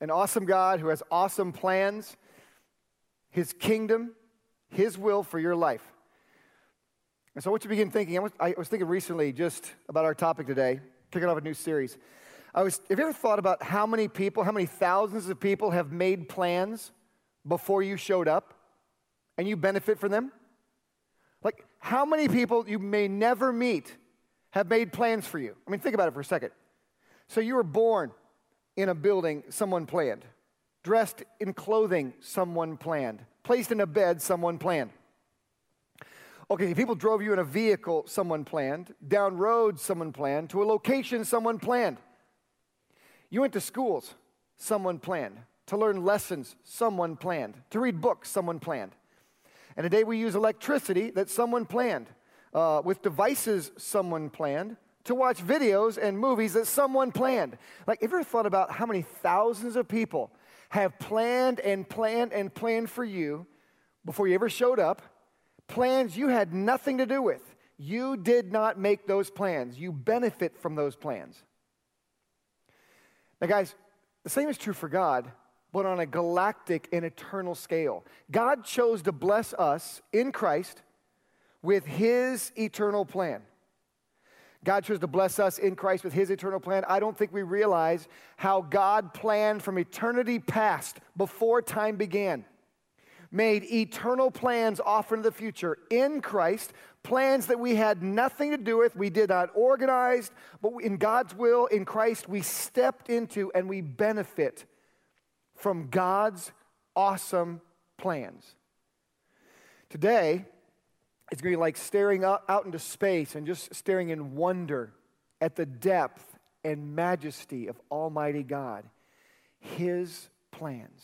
an awesome God who has awesome plans, His kingdom, His will for your life. And so, I want you to begin thinking. I was, I was thinking recently just about our topic today, kicking off a new series. I was, have you ever thought about how many people, how many thousands of people have made plans before you showed up and you benefit from them? Like, how many people you may never meet have made plans for you? I mean, think about it for a second. So you were born in a building someone planned, dressed in clothing someone planned, placed in a bed someone planned. Okay, people drove you in a vehicle someone planned, down roads someone planned, to a location someone planned. You went to schools someone planned, to learn lessons someone planned, to read books someone planned. And today we use electricity that someone planned, uh, with devices someone planned, to watch videos and movies that someone planned. Like, have you ever thought about how many thousands of people have planned and planned and planned for you before you ever showed up? Plans you had nothing to do with. You did not make those plans, you benefit from those plans. Now, guys, the same is true for God, but on a galactic and eternal scale. God chose to bless us in Christ with His eternal plan. God chose to bless us in Christ with his eternal plan. I don't think we realize how God planned from eternity past, before time began, made eternal plans off into the future in Christ, plans that we had nothing to do with, we did not organize, but in God's will, in Christ, we stepped into and we benefit from God's awesome plans. Today, it's going to be like staring out, out into space and just staring in wonder at the depth and majesty of Almighty God, His plans.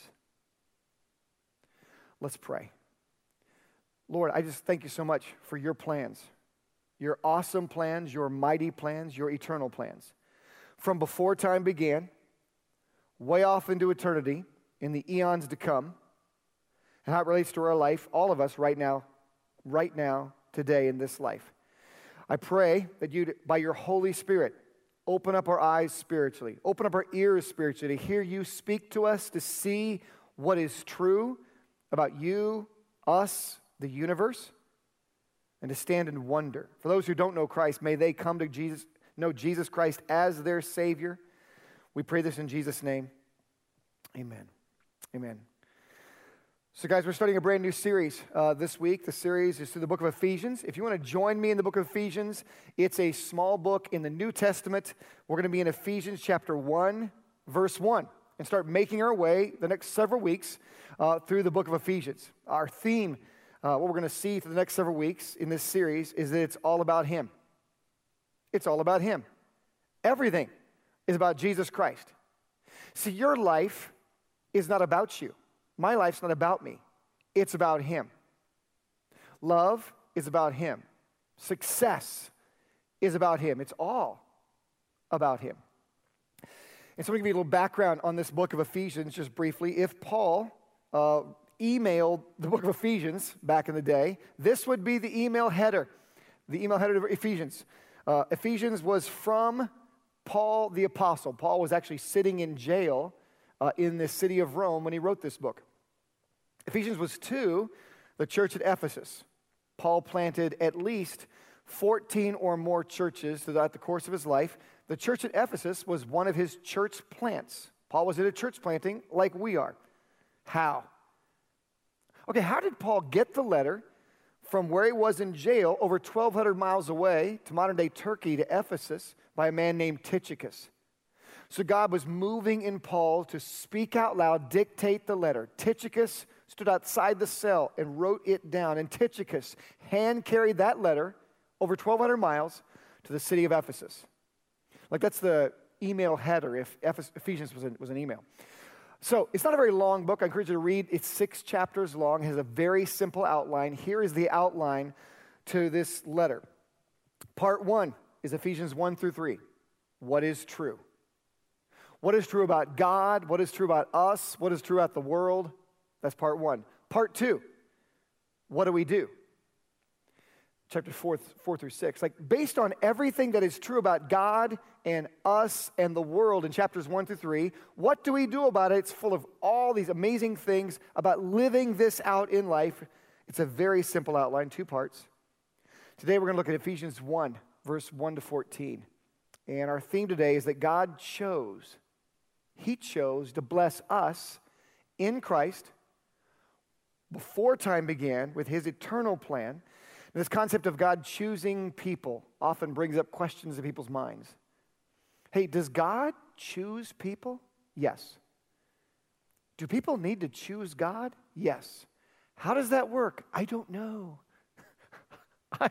Let's pray. Lord, I just thank you so much for your plans, your awesome plans, your mighty plans, your eternal plans. From before time began, way off into eternity, in the eons to come, and how it relates to our life, all of us right now right now, today, in this life. I pray that you, by your Holy Spirit, open up our eyes spiritually, open up our ears spiritually to hear you speak to us, to see what is true about you, us, the universe, and to stand in wonder. For those who don't know Christ, may they come to Jesus, know Jesus Christ as their Savior. We pray this in Jesus' name. Amen. Amen. So, guys, we're starting a brand new series uh, this week. The series is through the book of Ephesians. If you want to join me in the book of Ephesians, it's a small book in the New Testament. We're going to be in Ephesians chapter 1, verse 1, and start making our way the next several weeks uh, through the book of Ephesians. Our theme, uh, what we're going to see for the next several weeks in this series, is that it's all about Him. It's all about Him. Everything is about Jesus Christ. See, your life is not about you. My life's not about me, it's about Him. Love is about Him, success is about Him. It's all about Him. And so, I'm going to give you a little background on this book of Ephesians just briefly. If Paul uh, emailed the book of Ephesians back in the day, this would be the email header, the email header of Ephesians. Uh, Ephesians was from Paul the Apostle. Paul was actually sitting in jail uh, in the city of Rome when he wrote this book. Ephesians was to the church at Ephesus. Paul planted at least 14 or more churches throughout the course of his life. The church at Ephesus was one of his church plants. Paul was a church planting like we are. How? Okay, how did Paul get the letter from where he was in jail over 1,200 miles away to modern day Turkey to Ephesus by a man named Tychicus? So God was moving in Paul to speak out loud, dictate the letter. Tychicus stood outside the cell and wrote it down. And Tychicus hand carried that letter over 1,200 miles to the city of Ephesus. Like that's the email header if Ephesians was an, was an email. So it's not a very long book. I encourage you to read. It's six chapters long, has a very simple outline. Here is the outline to this letter. Part one is Ephesians 1 through 3. What is true? What is true about God? What is true about us? What is true about the world? That's part one. Part two, what do we do? Chapter 4, 4 through 6. Like, based on everything that is true about God and us and the world in chapters 1 through 3, what do we do about it? It's full of all these amazing things about living this out in life. It's a very simple outline, two parts. Today we're going to look at Ephesians 1, verse 1 to 14. And our theme today is that God chose, He chose to bless us in Christ before time began with His eternal plan. And this concept of God choosing people often brings up questions in people's minds. Hey, does God choose people? Yes. Do people need to choose God? Yes. How does that work? I don't know. I,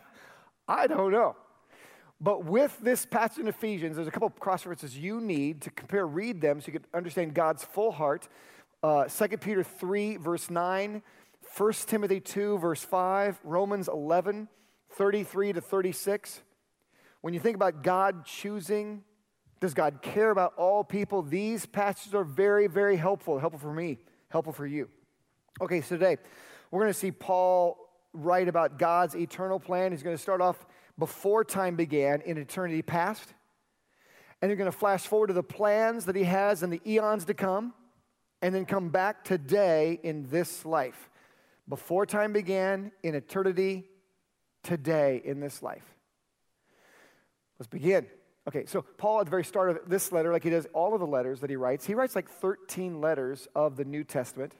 I don't know. But with this passage in Ephesians, there's a couple cross references you need to compare, read them so you can understand God's full heart. Uh, 2 Peter 3, verse 9, 1 Timothy 2, verse 5, Romans 11, 33 to 36. When you think about God choosing, does God care about all people? These passages are very, very helpful. Helpful for me, helpful for you. Okay, so today we're going to see Paul write about God's eternal plan. He's going to start off before time began in eternity past. And you're going to flash forward to the plans that he has in the eons to come, and then come back today in this life. Before time began, in eternity, today in this life. Let's begin. Okay, so Paul at the very start of this letter, like he does all of the letters that he writes, he writes like 13 letters of the New Testament.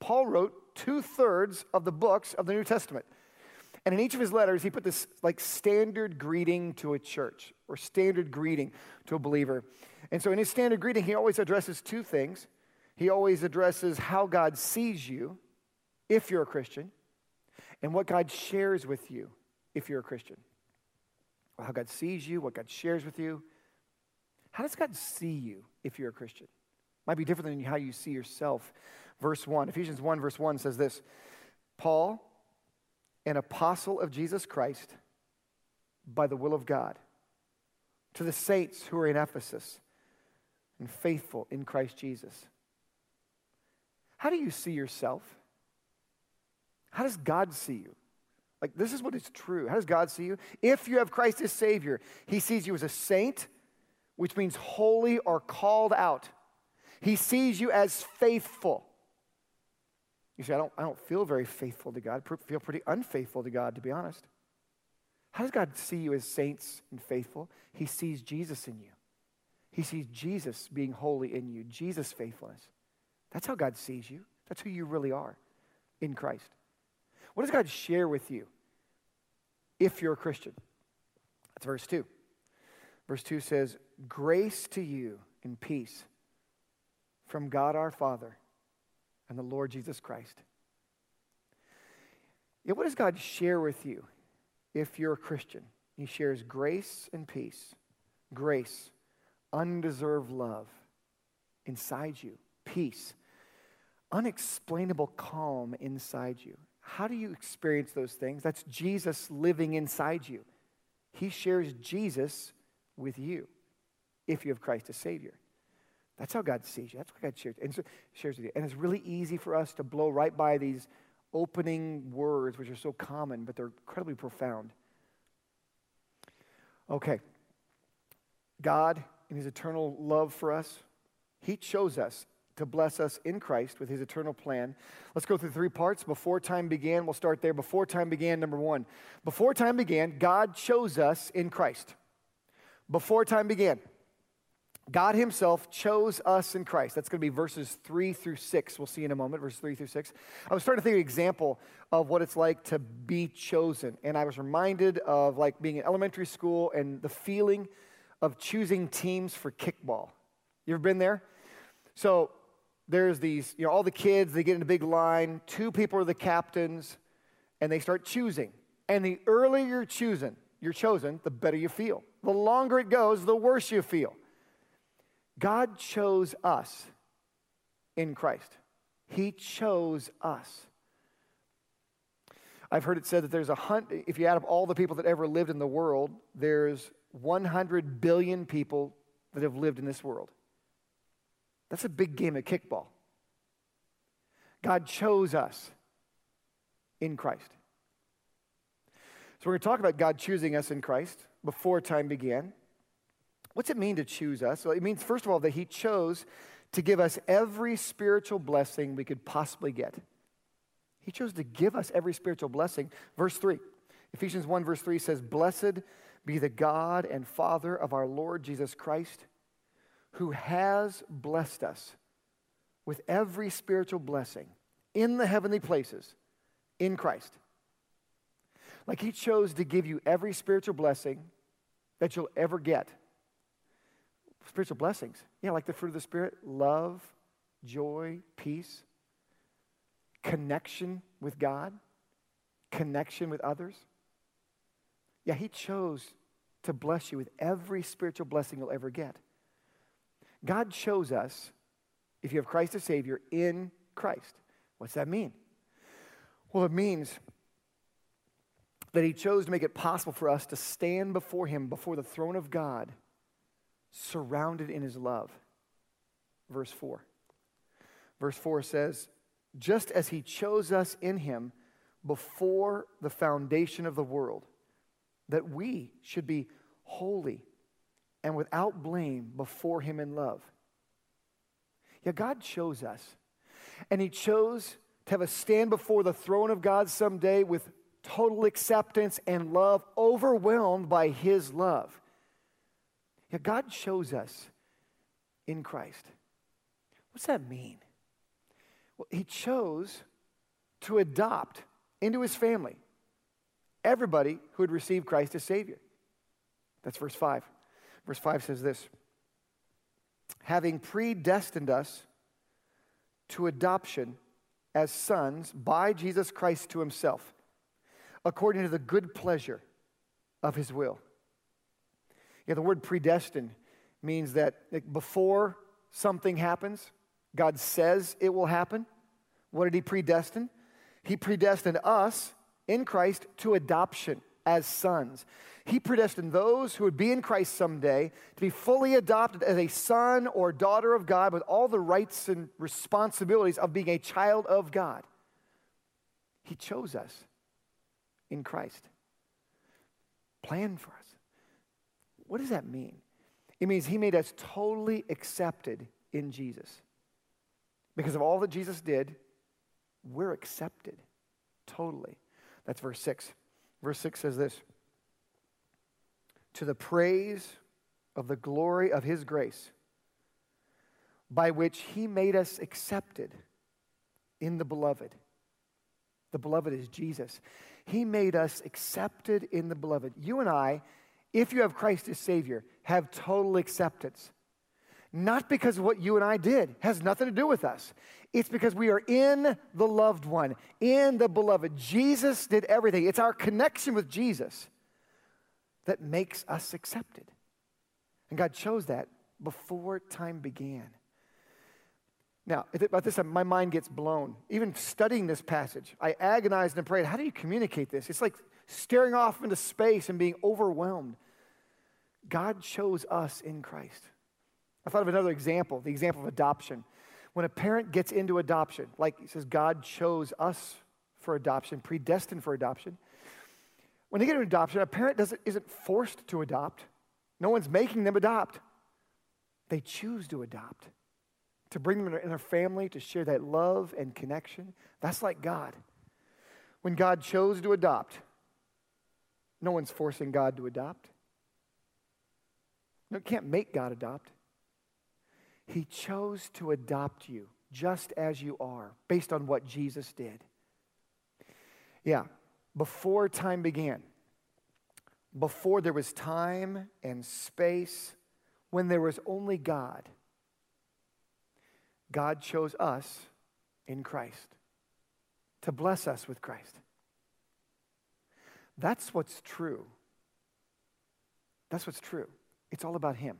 Paul wrote two thirds of the books of the New Testament. And in each of his letters, he put this like standard greeting to a church or standard greeting to a believer. And so in his standard greeting, he always addresses two things. He always addresses how God sees you if you're a Christian, and what God shares with you if you're a Christian. How God sees you, what God shares with you. How does God see you if you're a Christian? Might be different than how you see yourself. Verse 1, Ephesians 1, verse 1 says this Paul, an apostle of Jesus Christ by the will of God, to the saints who are in Ephesus and faithful in Christ Jesus. How do you see yourself? How does God see you? Like, this is what is true. How does God see you? If you have Christ as Savior, He sees you as a saint, which means holy or called out. He sees you as faithful. You say, I don't, I don't feel very faithful to God. I feel pretty unfaithful to God, to be honest. How does God see you as saints and faithful? He sees Jesus in you. He sees Jesus being holy in you, Jesus' faithfulness. That's how God sees you. That's who you really are in Christ. What does God share with you if you're a Christian? That's verse 2. Verse 2 says, Grace to you and peace from God our Father and the Lord Jesus Christ. Yeah, what does God share with you if you're a Christian? He shares grace and peace, grace, undeserved love inside you, peace, unexplainable calm inside you. How do you experience those things? That's Jesus living inside you. He shares Jesus with you if you have Christ as Savior. That's how God sees you. That's what God shares, and so, shares with you. And it's really easy for us to blow right by these opening words, which are so common, but they're incredibly profound. Okay. God, in his eternal love for us, he chose us to bless us in Christ with his eternal plan. Let's go through three parts. Before time began, we'll start there. Before time began, number one. Before time began, God chose us in Christ. Before time began. God Himself chose us in Christ. That's going to be verses three through six. We'll see in a moment, verses three through six. I was starting to think of an example of what it's like to be chosen. And I was reminded of like being in elementary school and the feeling of choosing teams for kickball. You ever been there? So there's these, you know, all the kids, they get in a big line. Two people are the captains, and they start choosing. And the earlier you're choosing, you're chosen, the better you feel. The longer it goes, the worse you feel. God chose us in Christ. He chose us. I've heard it said that there's a hunt, if you add up all the people that ever lived in the world, there's 100 billion people that have lived in this world. That's a big game of kickball. God chose us in Christ. So we're going to talk about God choosing us in Christ before time began. What's it mean to choose us? Well, it means, first of all, that He chose to give us every spiritual blessing we could possibly get. He chose to give us every spiritual blessing. Verse 3, Ephesians 1, verse 3 says, Blessed be the God and Father of our Lord Jesus Christ, who has blessed us with every spiritual blessing in the heavenly places in Christ. Like He chose to give you every spiritual blessing that you'll ever get. Spiritual blessings. Yeah, like the fruit of the Spirit love, joy, peace, connection with God, connection with others. Yeah, He chose to bless you with every spiritual blessing you'll ever get. God chose us, if you have Christ as Savior, in Christ. What's that mean? Well, it means that He chose to make it possible for us to stand before Him, before the throne of God, surrounded in His love. Verse 4. Verse 4 says, Just as He chose us in Him before the foundation of the world, that we should be holy and without blame before Him in love. Yeah, God chose us. And He chose to have us stand before the throne of God someday with total acceptance and love, overwhelmed by His love. Yeah, God chose us in Christ. What's that mean? Well, He chose to adopt into His family everybody who had received Christ as Savior. That's verse 5. Verse 5 says this Having predestined us to adoption as sons by Jesus Christ to himself, according to the good pleasure of his will. Yeah, the word predestined means that before something happens, God says it will happen. What did he predestine? He predestined us in Christ to adoption as sons. He predestined those who would be in Christ someday to be fully adopted as a son or daughter of God with all the rights and responsibilities of being a child of God. He chose us in Christ, planned for us. What does that mean? It means He made us totally accepted in Jesus. Because of all that Jesus did, we're accepted totally. That's verse 6. Verse 6 says this To the praise of the glory of his grace, by which he made us accepted in the beloved. The beloved is Jesus. He made us accepted in the beloved. You and I, if you have Christ as Savior, have total acceptance. Not because of what you and I did, has nothing to do with us. It's because we are in the loved one, in the beloved. Jesus did everything. It's our connection with Jesus that makes us accepted. And God chose that before time began. Now, about this, my mind gets blown. Even studying this passage, I agonized and prayed, how do you communicate this? It's like staring off into space and being overwhelmed. God chose us in Christ. I thought of another example, the example of adoption. When a parent gets into adoption, like he says, God chose us for adoption, predestined for adoption. When they get an adoption, a parent doesn't, isn't forced to adopt. No one's making them adopt. They choose to adopt, to bring them in their family, to share that love and connection. That's like God. When God chose to adopt, no one's forcing God to adopt. No, can't make God adopt. He chose to adopt you just as you are, based on what Jesus did. Yeah, before time began, before there was time and space, when there was only God, God chose us in Christ to bless us with Christ. That's what's true. That's what's true. It's all about Him.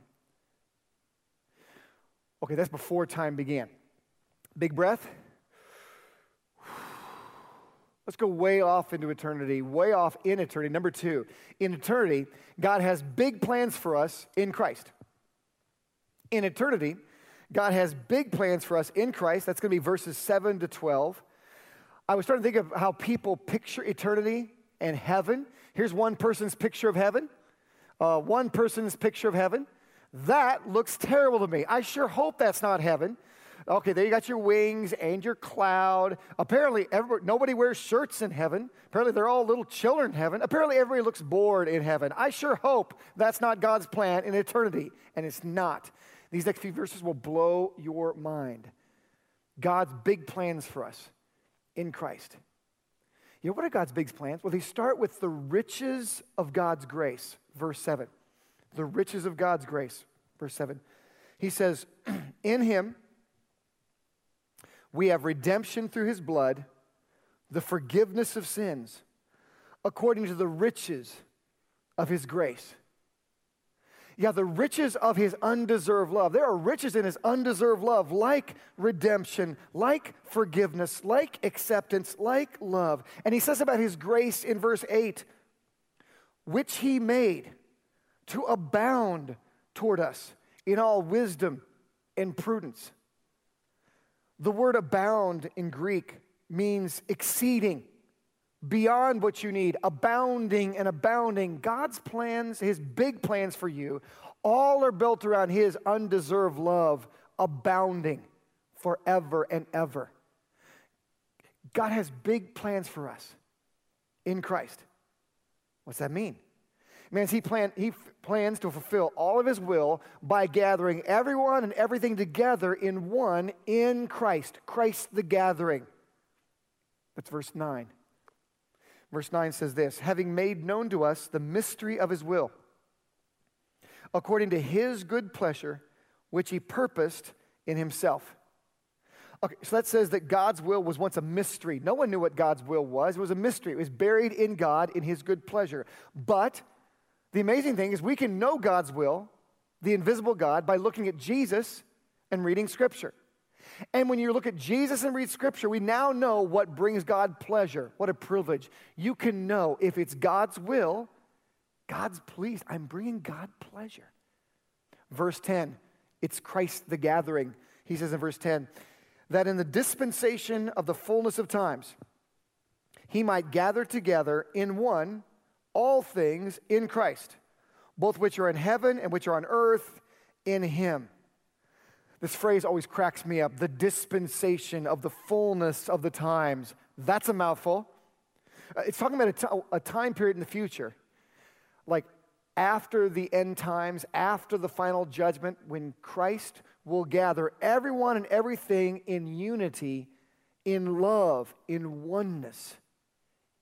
Okay, that's before time began. Big breath. Let's go way off into eternity, way off in eternity. Number two, in eternity, God has big plans for us in Christ. In eternity, God has big plans for us in Christ. That's going to be verses 7 to 12. I was starting to think of how people picture eternity and heaven. Here's one person's picture of heaven, uh, one person's picture of heaven. That looks terrible to me. I sure hope that's not heaven. Okay, there you got your wings and your cloud. Apparently, nobody wears shirts in heaven. Apparently, they're all little children in heaven. Apparently, everybody looks bored in heaven. I sure hope that's not God's plan in eternity, and it's not. These next few verses will blow your mind. God's big plans for us in Christ. You know, what are God's big plans? Well, they start with the riches of God's grace, verse 7. The riches of God's grace, verse 7. He says, In him we have redemption through his blood, the forgiveness of sins, according to the riches of his grace. Yeah, the riches of his undeserved love. There are riches in his undeserved love, like redemption, like forgiveness, like acceptance, like love. And he says about his grace in verse 8, which he made to abound toward us in all wisdom and prudence. The word abound in Greek means exceeding, beyond what you need, abounding and abounding. God's plans, His big plans for you, all are built around His undeserved love, abounding forever and ever. God has big plans for us in Christ. What's that mean? Means he, planned, he plans to fulfill all of his will by gathering everyone and everything together in one in Christ. Christ the gathering. That's verse 9. Verse 9 says this having made known to us the mystery of his will, according to his good pleasure, which he purposed in himself. Okay, so that says that God's will was once a mystery. No one knew what God's will was. It was a mystery. It was buried in God in his good pleasure. But the amazing thing is we can know God's will, the invisible God, by looking at Jesus and reading Scripture. And when you look at Jesus and read Scripture, we now know what brings God pleasure. What a privilege. You can know if it's God's will, God's pleased. I'm bringing God pleasure. Verse 10, it's Christ the gathering. He says in verse 10, that in the dispensation of the fullness of times, he might gather together in one all things in Christ, both which are in heaven and which are on earth in him. This phrase always cracks me up the dispensation of the fullness of the times. That's a mouthful. Uh, it's talking about a, t- a time period in the future, like after the end times, after the final judgment, when Christ will gather everyone and everything in unity, in love, in oneness,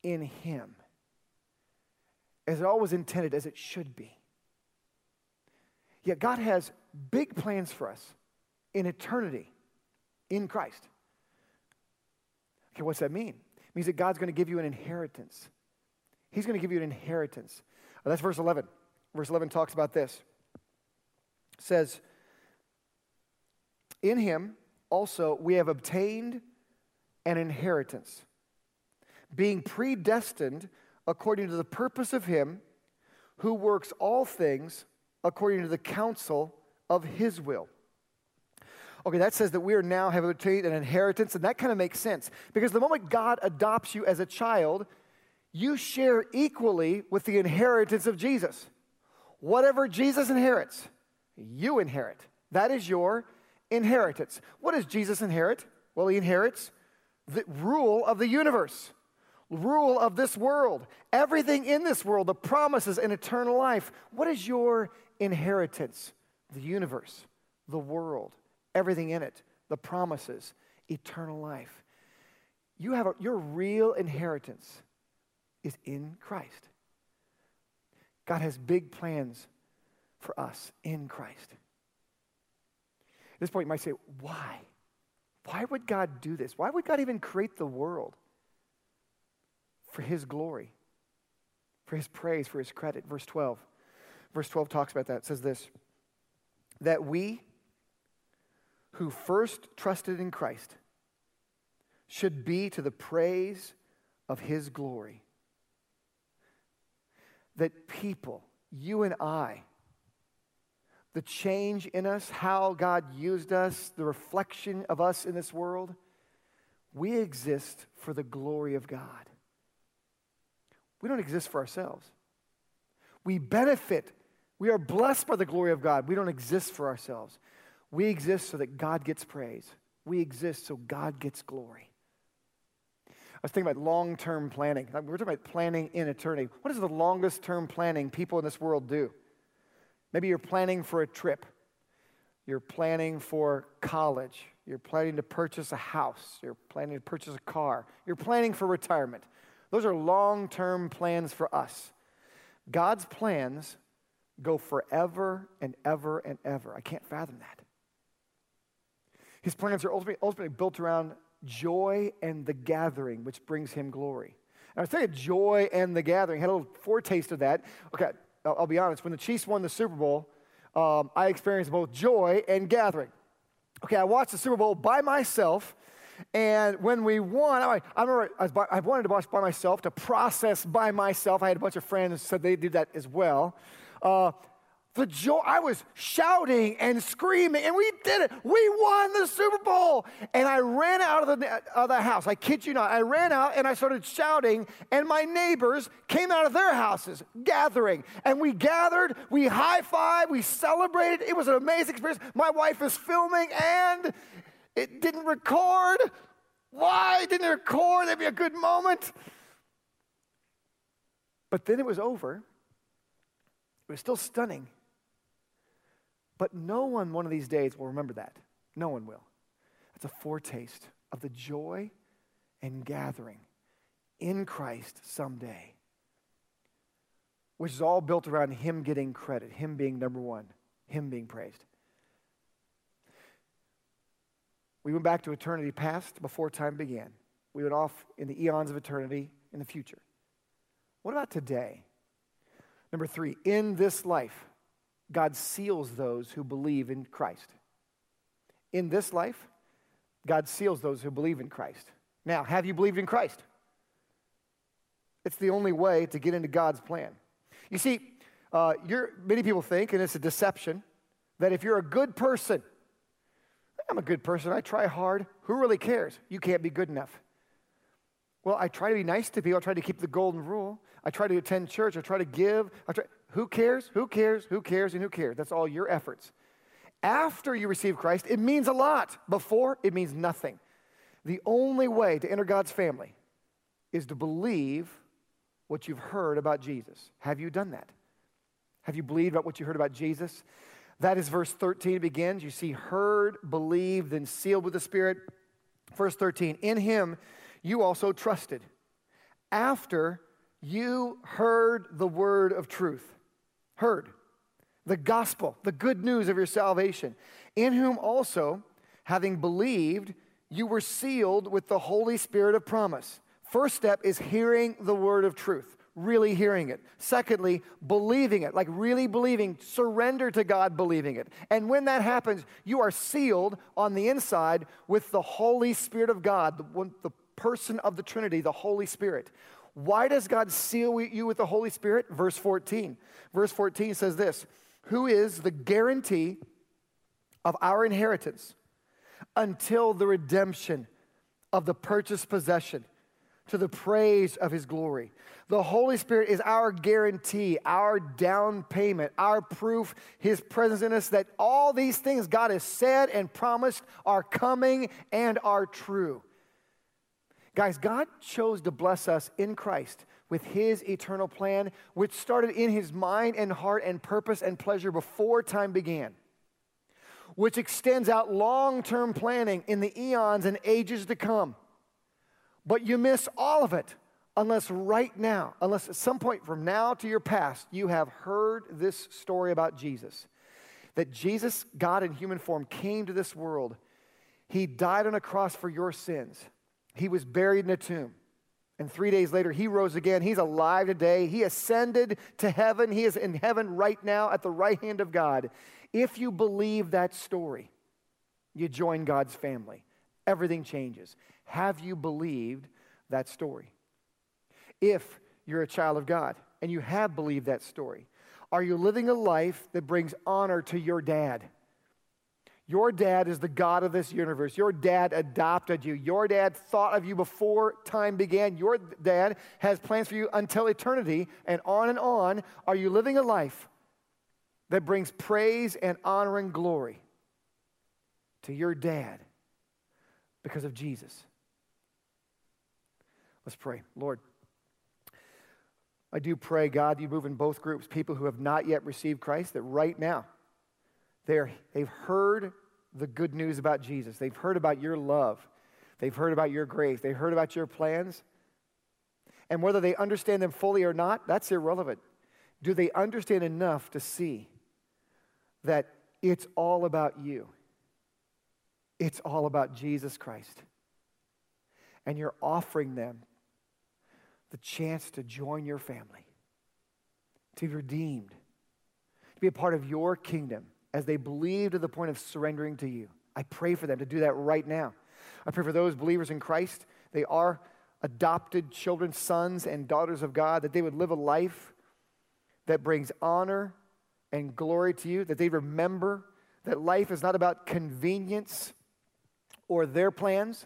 in Him as it always intended, as it should be. Yet God has big plans for us in eternity in Christ. Okay, what's that mean? It means that God's going to give you an inheritance. He's going to give you an inheritance. Oh, that's verse 11. Verse 11 talks about this. It says, In him also we have obtained an inheritance, being predestined according to the purpose of Him who works all things according to the counsel of His will. Okay, that says that we are now have obtained an inheritance, and that kind of makes sense because the moment God adopts you as a child, you share equally with the inheritance of Jesus. Whatever Jesus inherits, you inherit. That is your inheritance. What does Jesus inherit? Well, he inherits the rule of the universe rule of this world, everything in this world, the promises and eternal life. What is your inheritance? The universe, the world, everything in it, the promises, eternal life. You have a, your real inheritance is in Christ. God has big plans for us in Christ. At this point, you might say, why? Why would God do this? Why would God even create the world? For his glory, for his praise, for his credit. Verse 12. Verse 12 talks about that. It says this that we who first trusted in Christ should be to the praise of his glory. That people, you and I, the change in us, how God used us, the reflection of us in this world, we exist for the glory of God. We don't exist for ourselves. We benefit. We are blessed by the glory of God. We don't exist for ourselves. We exist so that God gets praise. We exist so God gets glory. I was thinking about long term planning. We're talking about planning in eternity. What is the longest term planning people in this world do? Maybe you're planning for a trip, you're planning for college, you're planning to purchase a house, you're planning to purchase a car, you're planning for retirement. Those are long term plans for us. God's plans go forever and ever and ever. I can't fathom that. His plans are ultimately, ultimately built around joy and the gathering, which brings him glory. And I say joy and the gathering. I had a little foretaste of that. Okay, I'll, I'll be honest. When the Chiefs won the Super Bowl, um, I experienced both joy and gathering. Okay, I watched the Super Bowl by myself. And when we won, I, I remember I, by, I wanted to watch by myself, to process by myself. I had a bunch of friends said they did that as well. Uh, the joy, I was shouting and screaming, and we did it. We won the Super Bowl. And I ran out of the, of the house. I kid you not. I ran out and I started shouting, and my neighbors came out of their houses gathering. And we gathered, we high fived, we celebrated. It was an amazing experience. My wife was filming, and it didn't record. Why didn't it record? That'd be a good moment. But then it was over. It was still stunning. But no one one of these days will remember that. No one will. That's a foretaste of the joy and gathering in Christ someday, which is all built around Him getting credit, Him being number one, Him being praised. We went back to eternity past before time began. We went off in the eons of eternity in the future. What about today? Number three, in this life, God seals those who believe in Christ. In this life, God seals those who believe in Christ. Now, have you believed in Christ? It's the only way to get into God's plan. You see, uh, many people think, and it's a deception, that if you're a good person, I'm a good person, I try hard, who really cares? You can't be good enough. Well, I try to be nice to people, I try to keep the golden rule, I try to attend church, I try to give, I try, who cares? Who cares? Who cares? And who cares? That's all your efforts. After you receive Christ, it means a lot. Before, it means nothing. The only way to enter God's family is to believe what you've heard about Jesus. Have you done that? Have you believed about what you heard about Jesus? That is verse 13 It begins. You see, heard, believed, then sealed with the Spirit. Verse 13, in him you also trusted after you heard the word of truth heard the gospel, the good news of your salvation, in whom also, having believed, you were sealed with the Holy Spirit of promise. First step is hearing the word of truth, really hearing it. Secondly, believing it, like really believing, surrender to God, believing it. And when that happens, you are sealed on the inside with the Holy Spirit of God, the, the person of the Trinity, the Holy Spirit. Why does God seal you with the Holy Spirit? Verse 14. Verse 14 says this Who is the guarantee of our inheritance until the redemption of the purchased possession to the praise of his glory. The Holy Spirit is our guarantee, our down payment, our proof, his presence in us that all these things God has said and promised are coming and are true. Guys, God chose to bless us in Christ with his eternal plan, which started in his mind and heart and purpose and pleasure before time began, which extends out long term planning in the eons and ages to come. But you miss all of it unless right now, unless at some point from now to your past, you have heard this story about Jesus. That Jesus, God in human form, came to this world. He died on a cross for your sins. He was buried in a tomb. And three days later, he rose again. He's alive today. He ascended to heaven. He is in heaven right now at the right hand of God. If you believe that story, You join God's family. Everything changes. Have you believed that story? If you're a child of God and you have believed that story, are you living a life that brings honor to your dad? Your dad is the God of this universe. Your dad adopted you. Your dad thought of you before time began. Your dad has plans for you until eternity, and on and on. Are you living a life that brings praise and honor and glory to your dad because of Jesus? Let's pray. Lord, I do pray, God, you move in both groups, people who have not yet received Christ, that right now, they're, they've heard the good news about Jesus. They've heard about your love. They've heard about your grace. They've heard about your plans. And whether they understand them fully or not, that's irrelevant. Do they understand enough to see that it's all about you? It's all about Jesus Christ. And you're offering them the chance to join your family, to be redeemed, to be a part of your kingdom as they believe to the point of surrendering to you. I pray for them to do that right now. I pray for those believers in Christ. They are adopted children, sons, and daughters of God, that they would live a life that brings honor and glory to you, that they remember that life is not about convenience or their plans,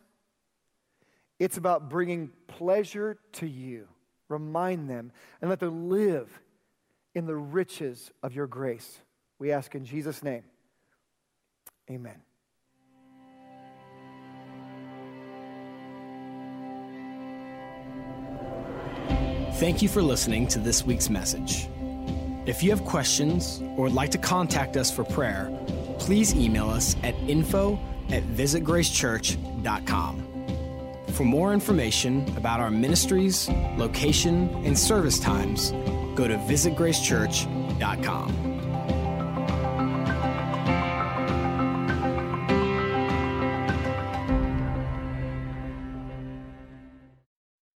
it's about bringing pleasure to you. Remind them and let them live in the riches of your grace. We ask in Jesus' name. Amen. Thank you for listening to this week's message. If you have questions or would like to contact us for prayer, please email us at info at visitgracechurch.com. For more information about our ministries, location, and service times, go to visitgracechurch.com.